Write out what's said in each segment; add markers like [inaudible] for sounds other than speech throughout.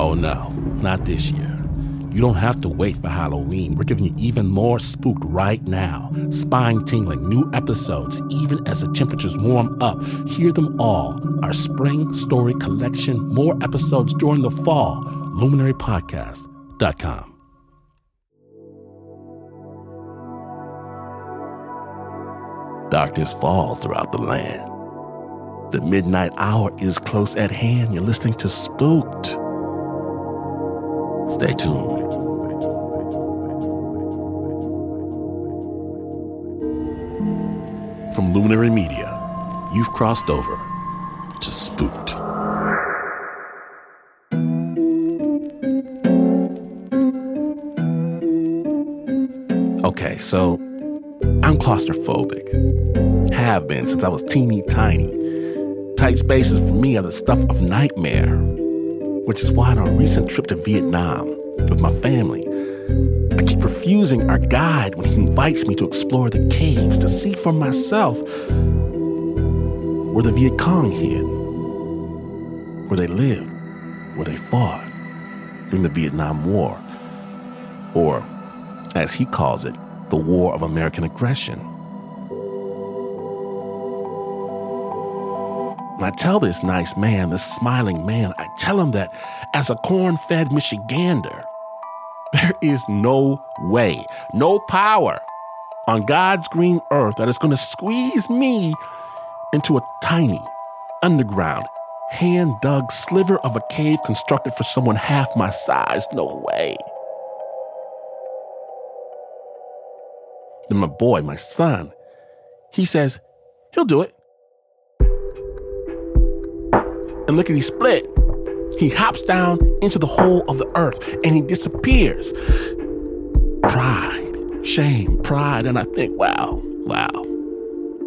Oh no, not this year. You don't have to wait for Halloween. We're giving you even more spooked right now. Spine tingling, new episodes, even as the temperatures warm up. Hear them all. Our spring story collection, more episodes during the fall. LuminaryPodcast.com. Darkness falls throughout the land. The midnight hour is close at hand. You're listening to Spooked. Stay tuned. From Luminary Media, you've crossed over to Spooked. Okay, so I'm claustrophobic. Have been since I was teeny tiny. Tight spaces for me are the stuff of nightmare, which is why on a recent trip to Vietnam with my family, I keep refusing our guide when he invites me to explore the caves to see for myself where the Viet Cong hid, where they lived, where they fought during the Vietnam War, or as he calls it, the War of American Aggression. And I tell this nice man, this smiling man, I tell him that as a corn fed Michigander, there is no way, no power on God's green earth that is going to squeeze me into a tiny, underground, hand dug sliver of a cave constructed for someone half my size. No way. Then my boy, my son, he says, he'll do it. And look at he split. He hops down into the hole of the earth and he disappears. Pride, shame, pride. And I think, wow, wow.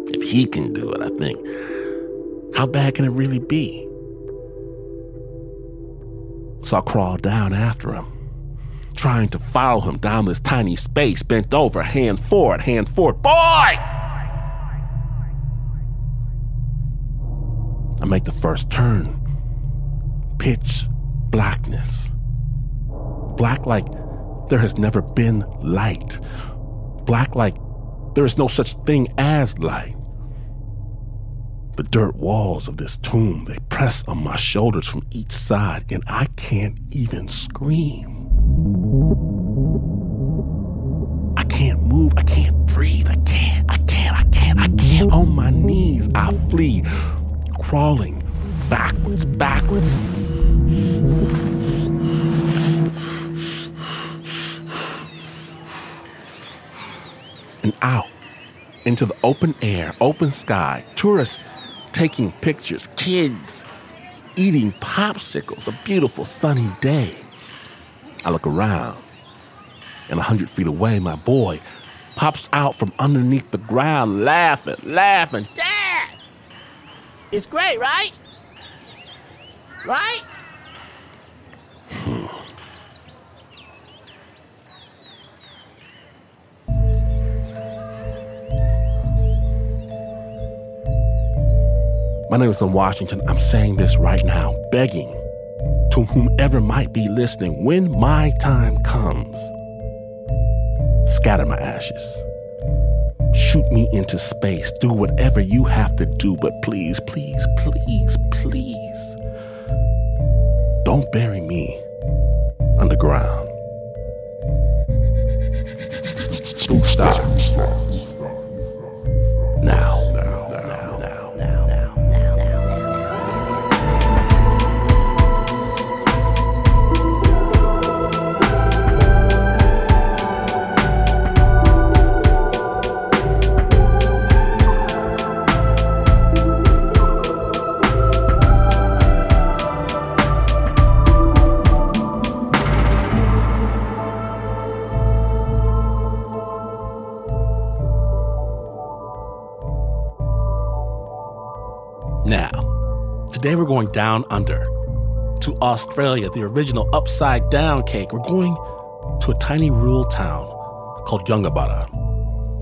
If he can do it, I think, how bad can it really be? So I crawl down after him trying to follow him down this tiny space, bent over, hands forward, hands forward. Boy! I make the first turn. Pitch blackness. Black like there has never been light. Black like there is no such thing as light. The dirt walls of this tomb, they press on my shoulders from each side, and I can't even scream. I can't move. I can't breathe. I can't. I can't. I can't. I can't. On my knees, I flee, crawling backwards, backwards. And out into the open air, open sky, tourists taking pictures, kids eating popsicles, a beautiful sunny day. I look around, and a hundred feet away, my boy pops out from underneath the ground, laughing, laughing. It's great, right? Right? My name is Glynn Washington. I'm saying this right now, begging to whomever might be listening when my time comes. Scatter my ashes. Shoot me into space. Do whatever you have to do, but please, please, please, please, don't bury me underground. Spook we're going down under to Australia, the original upside down cake. We're going to a tiny rural town called Yungaburra.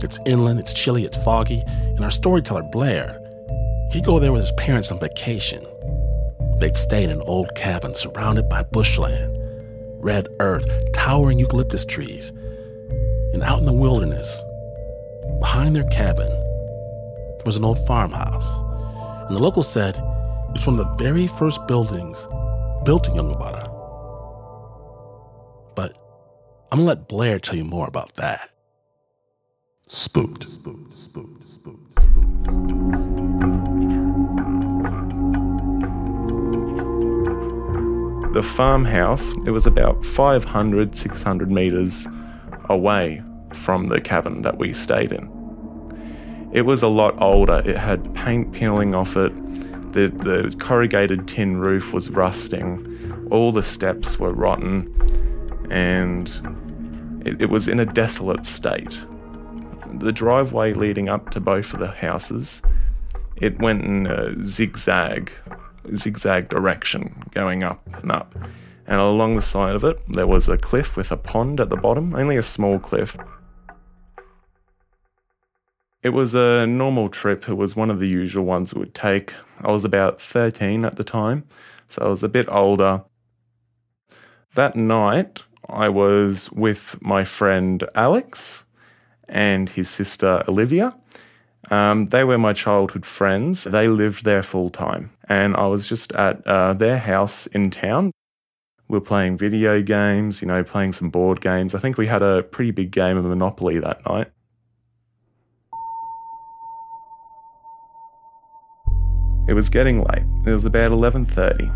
It's inland, it's chilly, it's foggy, and our storyteller, Blair, he'd go there with his parents on vacation. They'd stay in an old cabin surrounded by bushland, red earth, towering eucalyptus trees. And out in the wilderness, behind their cabin, was an old farmhouse. And the locals said it's one of the very first buildings built in Yungaburra. But I'm gonna let Blair tell you more about that. Spooked. Spooked, spooked, spooked, spooked. The farmhouse, it was about 500, 600 metres away from the cabin that we stayed in. It was a lot older. It had paint peeling off it. The, the corrugated tin roof was rusting. All the steps were rotten. And it, it was in a desolate state. The driveway leading up to both of the houses, it went in a zigzag zigzag direction going up and up. And along the side of it, there was a cliff with a pond at the bottom, only a small cliff. It was a normal trip. It was one of the usual ones it would take. I was about 13 at the time, so I was a bit older. That night, I was with my friend Alex and his sister Olivia. Um, they were my childhood friends. They lived there full time. And I was just at uh, their house in town. We were playing video games, you know, playing some board games. I think we had a pretty big game of Monopoly that night. It was getting late. It was about 11:30.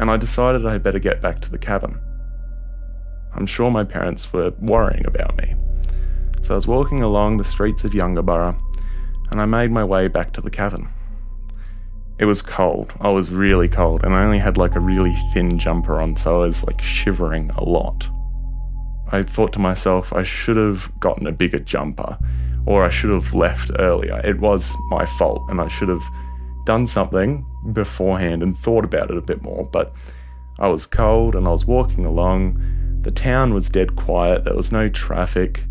And I decided I'd better get back to the cabin. I'm sure my parents were worrying about me. So I was walking along the streets of Yungaburra and I made my way back to the cabin. It was cold. I was really cold, and I only had like a really thin jumper on, so I was like shivering a lot. I thought to myself, I should have gotten a bigger jumper, or I should have left earlier. It was my fault, and I should have done something beforehand and thought about it a bit more. But I was cold, and I was walking along. The town was dead quiet, there was no traffic,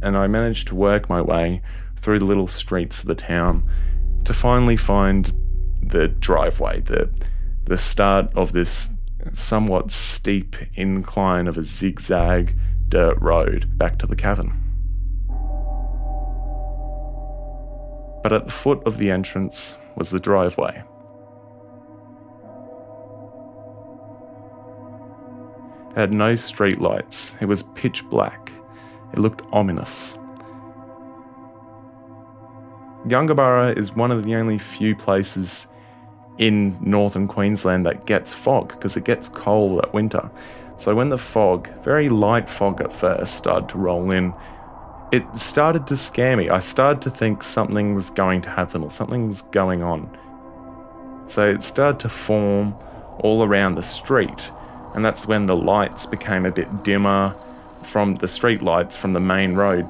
and I managed to work my way through the little streets of the town to finally find the driveway, the the start of this somewhat steep incline of a zigzag dirt road back to the cabin. But at the foot of the entrance was the driveway. It had no street lights. It was pitch black. It looked ominous. Yungaburra is one of the only few places in northern Queensland that gets fog because it gets cold at winter. So when the fog, very light fog at first, started to roll in, it started to scare me. I started to think something's going to happen or something's going on. So it started to form all around the street, and that's when the lights became a bit dimmer from the street lights from the main road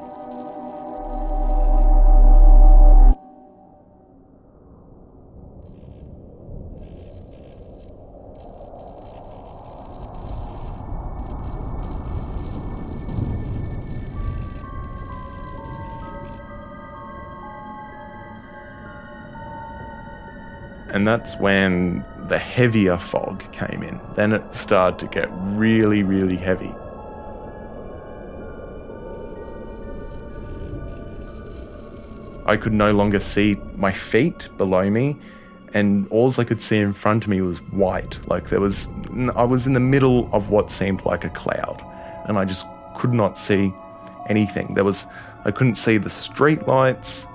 And that's when the heavier fog came in. Then it started to get really, really heavy. I could no longer see my feet below me, and all I could see in front of me was white. Like there was, I was in the middle of what seemed like a cloud, and I just could not see anything. There was, I couldn't see the street lights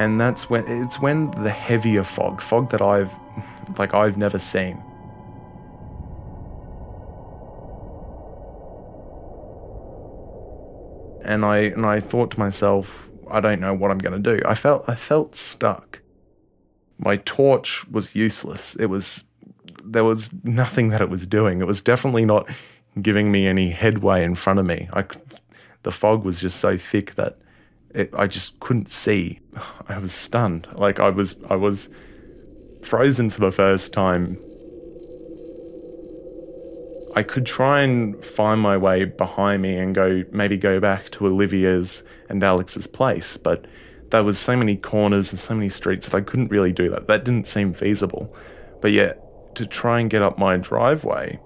and that's when it's when the heavier fog, fog that I've like I've never seen. And I and I thought to myself, I don't know what I'm going to do. I felt I felt stuck. My torch was useless. It was there was nothing that it was doing. It was definitely not giving me any headway in front of me. I the fog was just so thick that it, I just couldn't see. [sighs] I was stunned. Like I was, I was frozen for the first time. I could try and find my way behind me and go, maybe go back to Olivia's and Alex's place, but there was so many corners and so many streets that I couldn't really do that. That didn't seem feasible. But yet, to try and get up my driveway,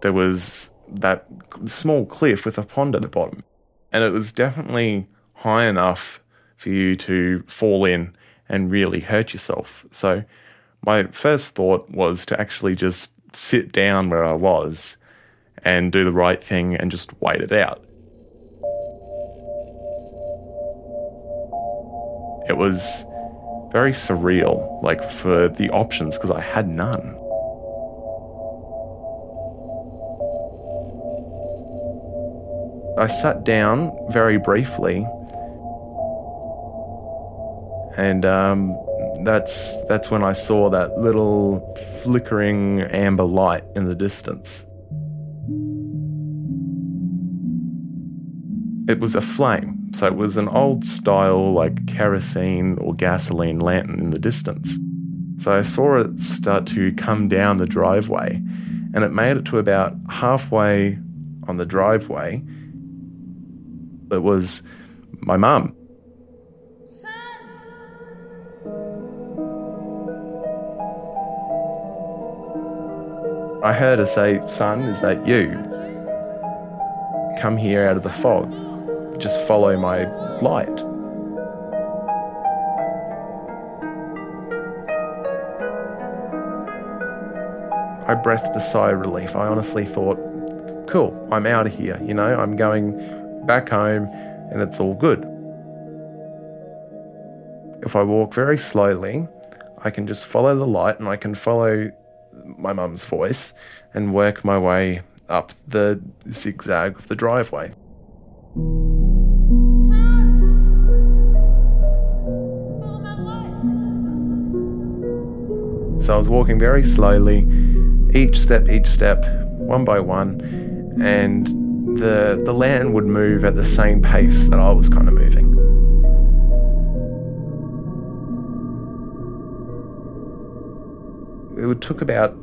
there was that small cliff with a pond at the bottom. And it was definitely high enough for you to fall in and really hurt yourself. So, my first thought was to actually just sit down where I was and do the right thing and just wait it out. It was very surreal, like for the options, because I had none. I sat down very briefly, and um, that's that's when I saw that little flickering amber light in the distance. It was a flame, so it was an old style, like kerosene or gasoline lantern in the distance. So I saw it start to come down the driveway, and it made it to about halfway on the driveway. It was my mum. I heard her say, Son, is that you? Come here out of the fog just follow my light. I breathed a sigh of relief. I honestly thought, cool, I'm out of here, you know, I'm going back home and it's all good. If I walk very slowly, I can just follow the light and I can follow my mum's voice and work my way up the zigzag of the driveway. So I was walking very slowly, each step, each step, one by one, and the the land would move at the same pace that I was kind of moving. It took about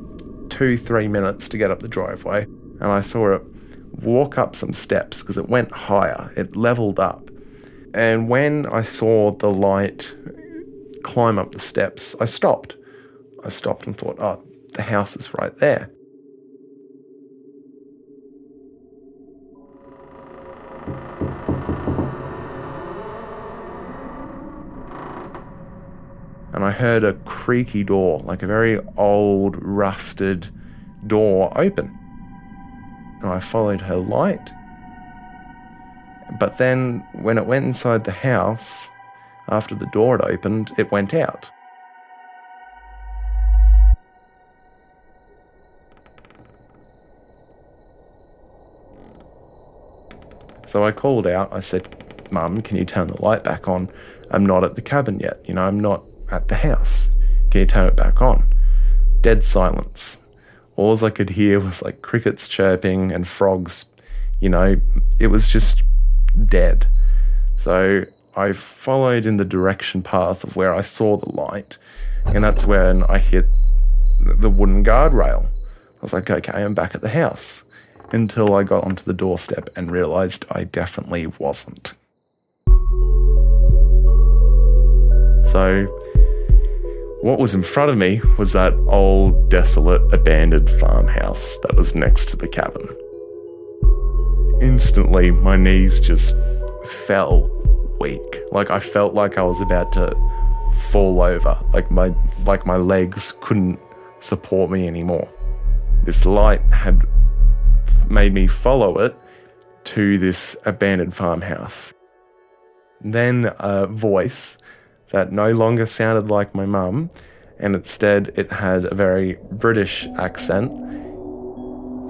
two, three minutes to get up the driveway, and I saw it walk up some steps because it went higher, it leveled up. And when I saw the light climb up the steps, I stopped I stopped and thought, oh, the house is right there. And I heard a creaky door, like a very old, rusted door open. And I followed her light. But then, when it went inside the house, after the door had opened, it went out. So I called out. I said, Mum, can you turn the light back on? I'm not at the cabin yet. You know, I'm not at the house. Can you turn it back on? Dead silence. All I could hear was like crickets chirping and frogs. You know, it was just dead. So I followed in the direction path of where I saw the light, and that's when I hit the wooden guardrail. I was like, okay, I'm back at the house until I got onto the doorstep and realised I definitely wasn't. So, what was in front of me was that old, desolate, abandoned farmhouse that was next to the cabin. Instantly, my knees just fell weak. Like I felt like I was about to fall over. Like my like my legs couldn't support me anymore. This light had made me follow it to this abandoned farmhouse. Then a voice that no longer sounded like my mum, and instead it had a very British accent.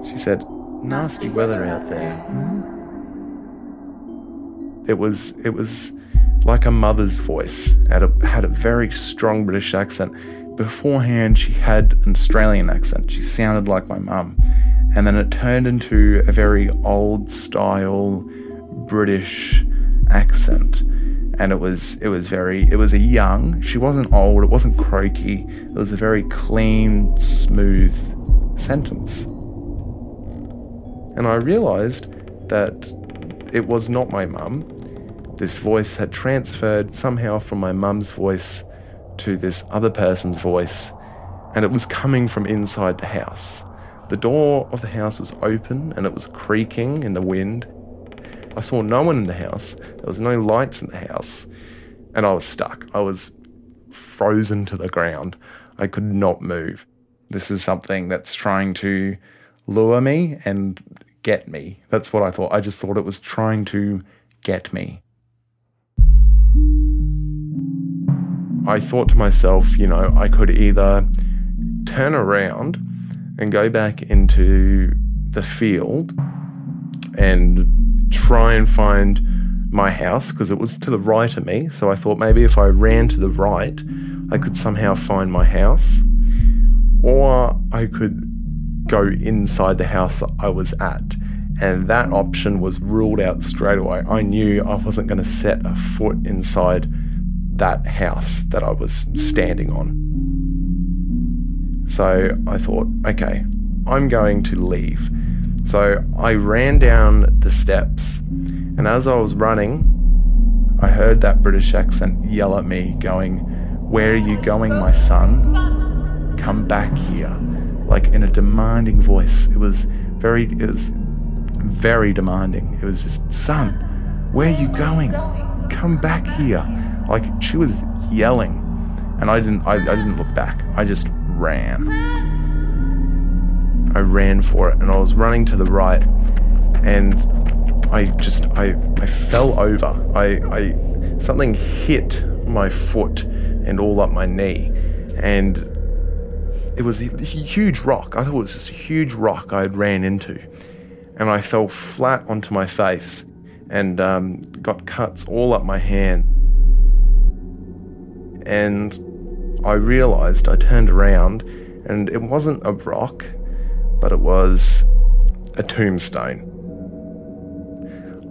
She said, Nasty weather out there. Hmm? It was it was like a mother's voice. Had a, had a very strong British accent. Beforehand, she had an Australian accent. She sounded like my mum and then it turned into a very old style British accent and it was it was very it was a young she wasn't old it wasn't croaky it was a very clean smooth sentence and I realized that it was not my mum this voice had transferred somehow from my mum's voice to this other person's voice and it was coming from inside the house. The door of the house was open and it was creaking in the wind. I saw no one in the house, there was no lights in the house, and I was stuck. I was frozen to the ground. I could not move. This is something that's trying to lure me and get me. That's what I thought. I just thought it was trying to get me. I thought to myself, you know, I could either turn around and go back into the field and try and find my house because it was to the right of me. So I thought maybe if I ran to the right, I could somehow find my house. Or I could go inside the house I was at. And that option was ruled out straight away. I knew I wasn't going to set a foot inside that house that I was standing on. So I thought, okay, I'm going to leave. So I ran down the steps, and as I was running, I heard that British accent yell at me, going, Where are you going, my son? Come back here. Like in a demanding voice. It was very, it was very demanding. It was just, Son, where are you going? Come back here. Like she was yelling, and I didn't, I, I didn't look back. I just ran. I ran for it and I was running to the right and I just I I fell over. I I something hit my foot and all up my knee and it was a huge rock. I thought it was just a huge rock I had ran into. And I fell flat onto my face and um, got cuts all up my hand. And I realized, I turned around, and it wasn't a rock, but it was a tombstone.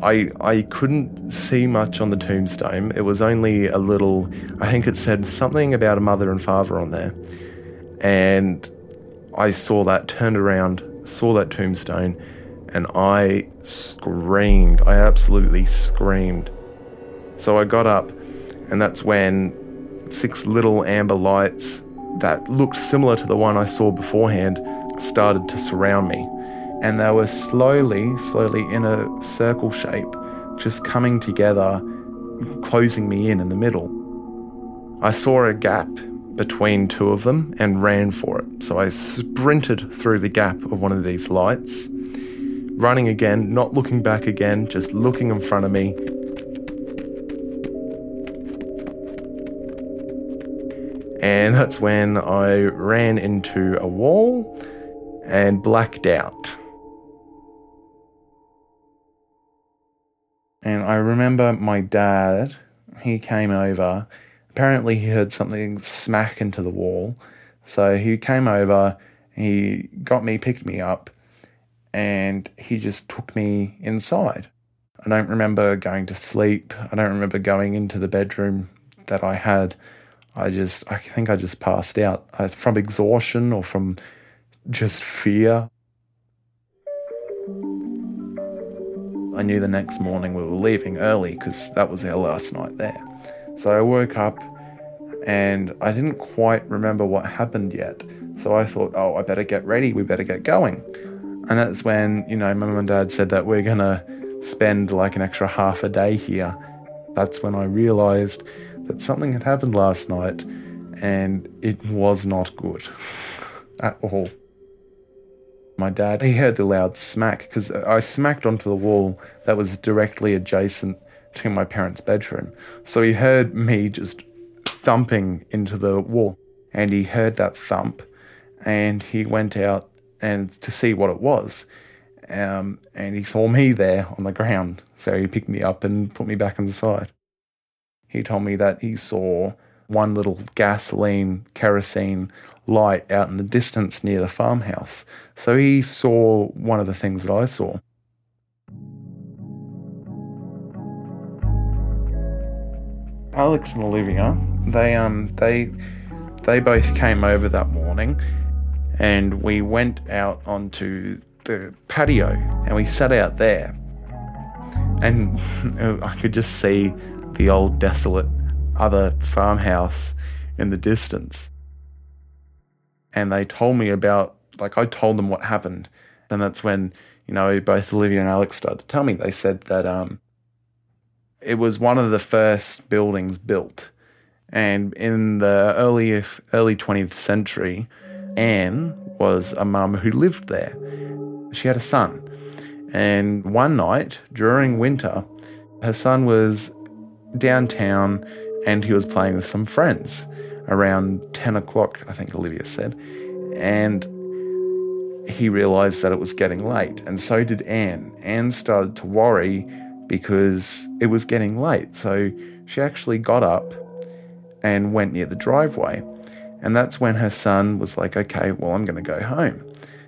I, I couldn't see much on the tombstone. It was only a little, I think it said something about a mother and father on there. And I saw that, turned around, saw that tombstone, and I screamed. I absolutely screamed. So I got up, and that's when six little amber lights that looked similar to the one I saw beforehand started to surround me. And they were slowly, slowly in a circle shape, just coming together, closing me in in the middle. I saw a gap between two of them and ran for it. So I sprinted through the gap of one of these lights, running again, not looking back again, just looking in front of me, And that's when I ran into a wall and blacked out. And I remember my dad, he came over. Apparently, he heard something smack into the wall. So he came over, he got me, picked me up, and he just took me inside. I don't remember going to sleep. I don't remember going into the bedroom that I had. I just, I think I just passed out uh, from exhaustion or from just fear. I knew the next morning we were leaving early because that was our last night there. So I woke up and I didn't quite remember what happened yet. So I thought, oh, I better get ready. We better get going. And that's when, you know, mum and dad said that we're going to spend like an extra half a day here. That's when I realized that something had happened last night and it was not good [laughs] at all. My dad, he heard the loud smack because I smacked onto the wall that was directly adjacent to my parents' bedroom. So he heard me just thumping into the wall and he heard that thump and he went out and to see what it was. Um, and he saw me there on the ground. So he picked me up and put me back inside. He told me that he saw one little gasoline, kerosene light out in the distance near the farmhouse. So he saw one of the things that I saw. Alex and Olivia, they um they they both came over that morning and we went out onto the patio and we sat out there. And [laughs] I could just see the old desolate other farmhouse in the distance. and they told me about, like, I told them what happened. And that's when, you know, both Olivia and Alex started to tell me. They said that um, it was one of the first buildings built. And in the early, early 20th century, Anne was a mum who lived there. She had a son. And one night during winter, her son was downtown and he was playing with some friends around 10 o'clock, I think Olivia said. And he realised that it was getting late, and so did Anne. Anne started to worry because it was getting late. So she actually got up and went near the driveway. And that's when her son was like, okay, well, I'm going to go home.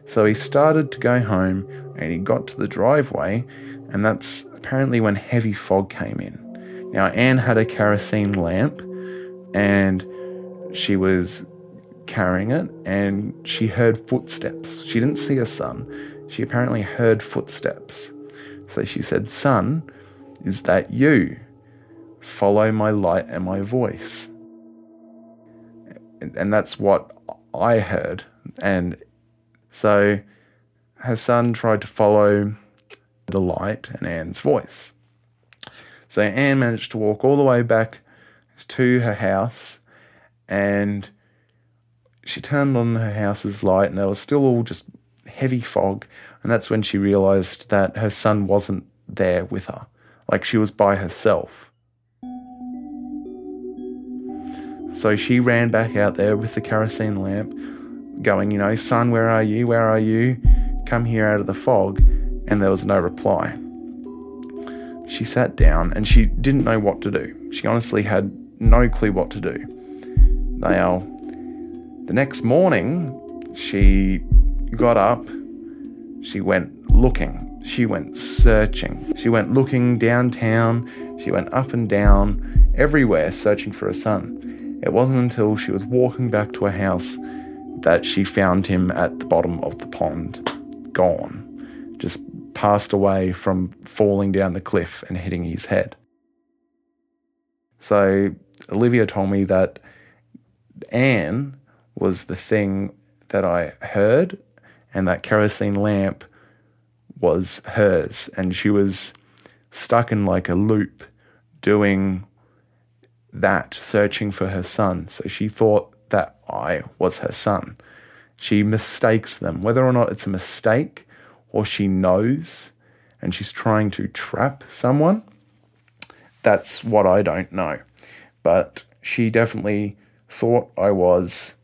So he started to go home and he got to the driveway, and that's apparently when heavy fog came in. Now, Anne had a kerosene lamp and she was carrying it and she heard footsteps. She didn't see her son, she apparently heard footsteps. So she said, Son, is that you? Follow my light and my voice. And that's what I heard. And so her son tried to follow the light and Anne's voice. So Anne managed to walk all the way back to her house and she turned on her house's light and there was still all just heavy fog. And that's when she realized that her son wasn't there with her, like she was by herself. So she ran back out there with the kerosene lamp, going, you know, son, where are you? Where are you? Come here out of the fog. And there was no reply. She sat down and she didn't know what to do. She honestly had no clue what to do. Now, the next morning, she got up, she went looking, she went searching, she went looking downtown, she went up and down, everywhere searching for her son. It wasn't until she was walking back to her house that she found him at the bottom of the pond, gone, just passed away from falling down the cliff and hitting his head. So Olivia told me that Anne was the thing that I heard, and that kerosene lamp was hers, and she was stuck in like a loop doing that, searching for her son. So she thought that I was her son. She mistakes them, whether or not it's a mistake or she knows and she's trying to trap someone. That's what I don't know. But she definitely thought I was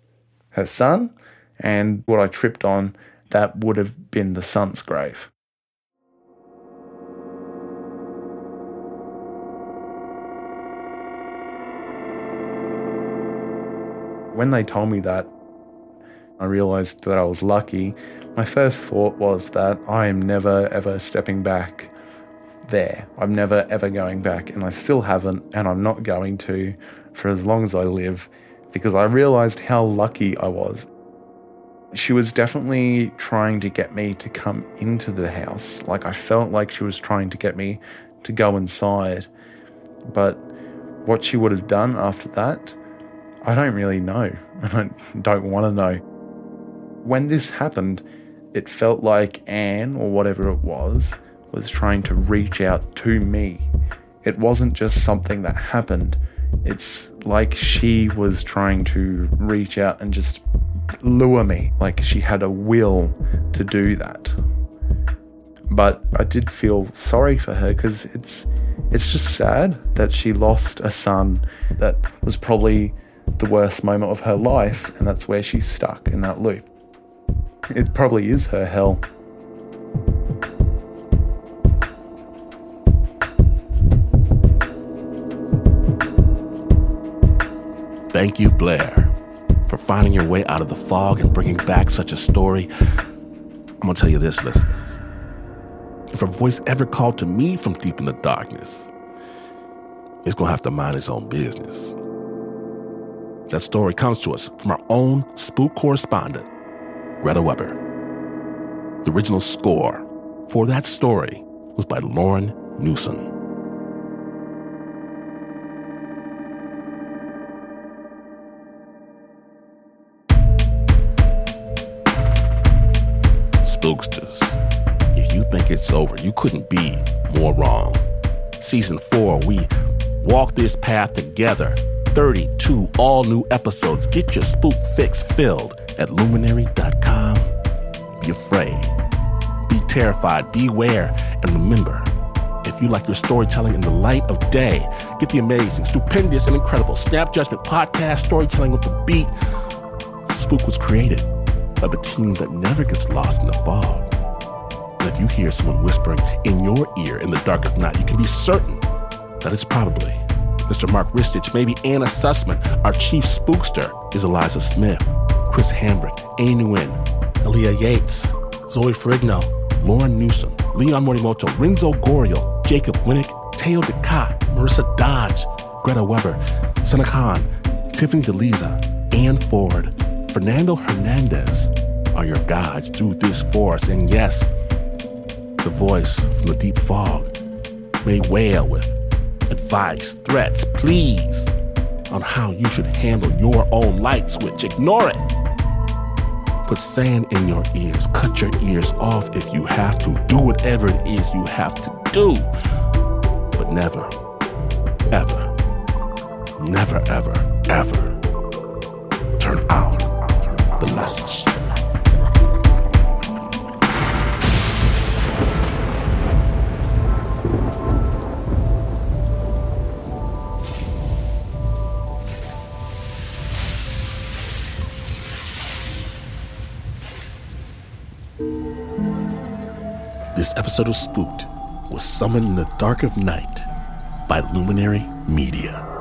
her son, and what I tripped on, that would have been the son's grave. When they told me that, I realized that I was lucky. My first thought was that I am never ever stepping back there. I'm never ever going back, and I still haven't, and I'm not going to for as long as I live because I realized how lucky I was. She was definitely trying to get me to come into the house. Like, I felt like she was trying to get me to go inside. But what she would have done after that, I don't really know. [laughs] I don't, don't want to know. When this happened, it felt like Anne, or whatever it was, was trying to reach out to me. It wasn't just something that happened, it's like she was trying to reach out and just lure me, like she had a will to do that. But I did feel sorry for her because it's it's just sad that she lost a son that was probably the worst moment of her life, and that's where she's stuck in that loop. It probably is her hell. Thank you, Blair, for finding your way out of the fog and bringing back such a story. I'm going to tell you this, listeners. If a voice ever called to me from deep in the darkness, it's going to have to mind its own business. That story comes to us from our own spook correspondent, Greta Weber. The original score for that story was by Lauryn Newson. spooksters. If you think it's over, you couldn't be more wrong. Season 4, we walk this path together. 32 all new episodes. Get your spook fix filled at luminary.com. Be afraid. Be terrified. Beware. And remember, if you like your storytelling in the light of day, get the amazing, stupendous, and incredible Snap Judgment podcast, Storytelling with the Beat. Spook was created by the team that never gets lost in the fog. And if you hear someone whispering in your ear in the dark of night, you can be certain that it's probably Mr. Mark Ristich, maybe Anna Sussman. Our chief spookster is Eliza Smith, Chris Hambrick, Amy Nguyen, Aaliyah Yates, Zoe Frigno, Lauryn Newson, Leon Morimoto, Renzo Goriel, Jacob Winnick, Teo Ducat, Marissa Dodge, Greta Weber, Sanaa Khan, Tiffany DeLiza, Ann Ford, Fernando Hernandez are your guides through this forest. And yes, the voice from the deep fog may wail with advice, threats, pleas on how you should handle your own light switch. Ignore it. Put sand in your ears. Cut your ears off if you have to. Do whatever it is you have to do. But never, ever, never, ever, ever turn out This episode of Spooked was summoned in the dark of night by Luminary Media.